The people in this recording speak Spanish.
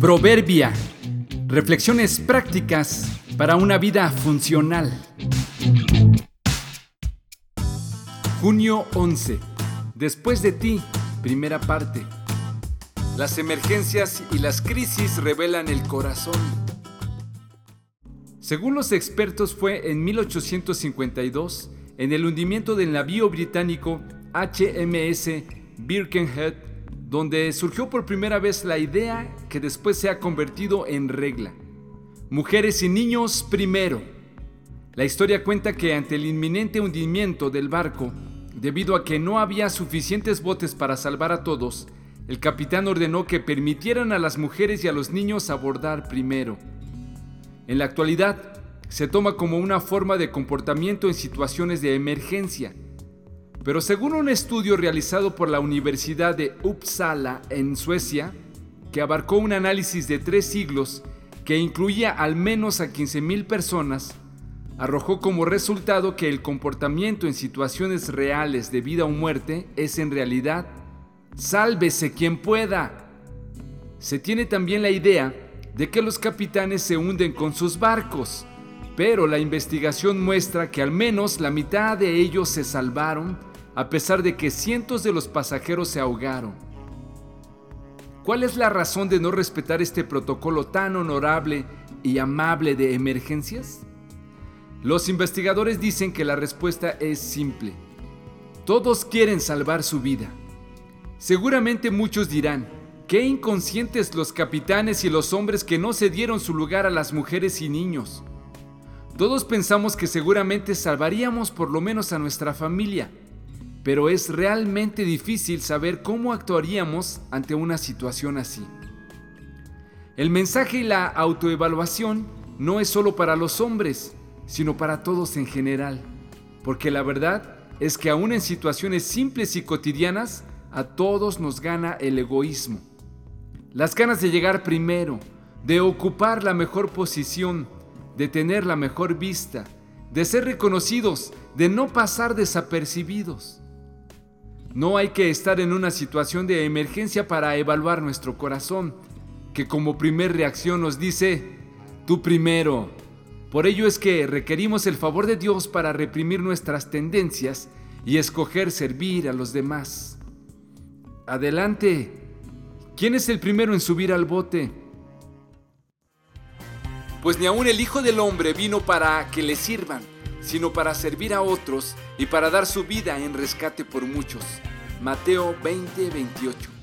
Proverbia. Reflexiones prácticas para una vida funcional. Junio 11. Después de ti, primera parte. Las emergencias y las crisis revelan el corazón. Según los expertos fue en 1852, en el hundimiento del navío británico HMS Birkenhead, donde surgió por primera vez la idea que después se ha convertido en regla. Mujeres y niños primero. La historia cuenta que ante el inminente hundimiento del barco, debido a que no había suficientes botes para salvar a todos, el capitán ordenó que permitieran a las mujeres y a los niños abordar primero. En la actualidad, se toma como una forma de comportamiento en situaciones de emergencia, pero según un estudio realizado por la Universidad de Uppsala en Suecia, que abarcó un análisis de tres siglos que incluía al menos a 15.000 personas, arrojó como resultado que el comportamiento en situaciones reales de vida o muerte es en realidad sálvese quien pueda. Se tiene también la idea de que los capitanes se hunden con sus barcos, pero la investigación muestra que al menos la mitad de ellos se salvaron a pesar de que cientos de los pasajeros se ahogaron. ¿Cuál es la razón de no respetar este protocolo tan honorable y amable de emergencias? Los investigadores dicen que la respuesta es simple. Todos quieren salvar su vida. Seguramente muchos dirán, qué inconscientes los capitanes y los hombres que no cedieron su lugar a las mujeres y niños. Todos pensamos que seguramente salvaríamos por lo menos a nuestra familia, pero es realmente difícil saber cómo actuaríamos ante una situación así. El mensaje y la autoevaluación no es solo para los hombres, sino para todos en general, porque la verdad es que aún en situaciones simples y cotidianas, a todos nos gana el egoísmo. Las ganas de llegar primero, de ocupar la mejor posición, de tener la mejor vista, de ser reconocidos, de no pasar desapercibidos. No hay que estar en una situación de emergencia para evaluar nuestro corazón, que como primer reacción nos dice, tú primero. Por ello es que requerimos el favor de Dios para reprimir nuestras tendencias y escoger servir a los demás. Adelante. ¿Quién es el primero en subir al bote? Pues ni aun el Hijo del Hombre vino para que le sirvan sino para servir a otros y para dar su vida en rescate por muchos. Mateo 20, 28.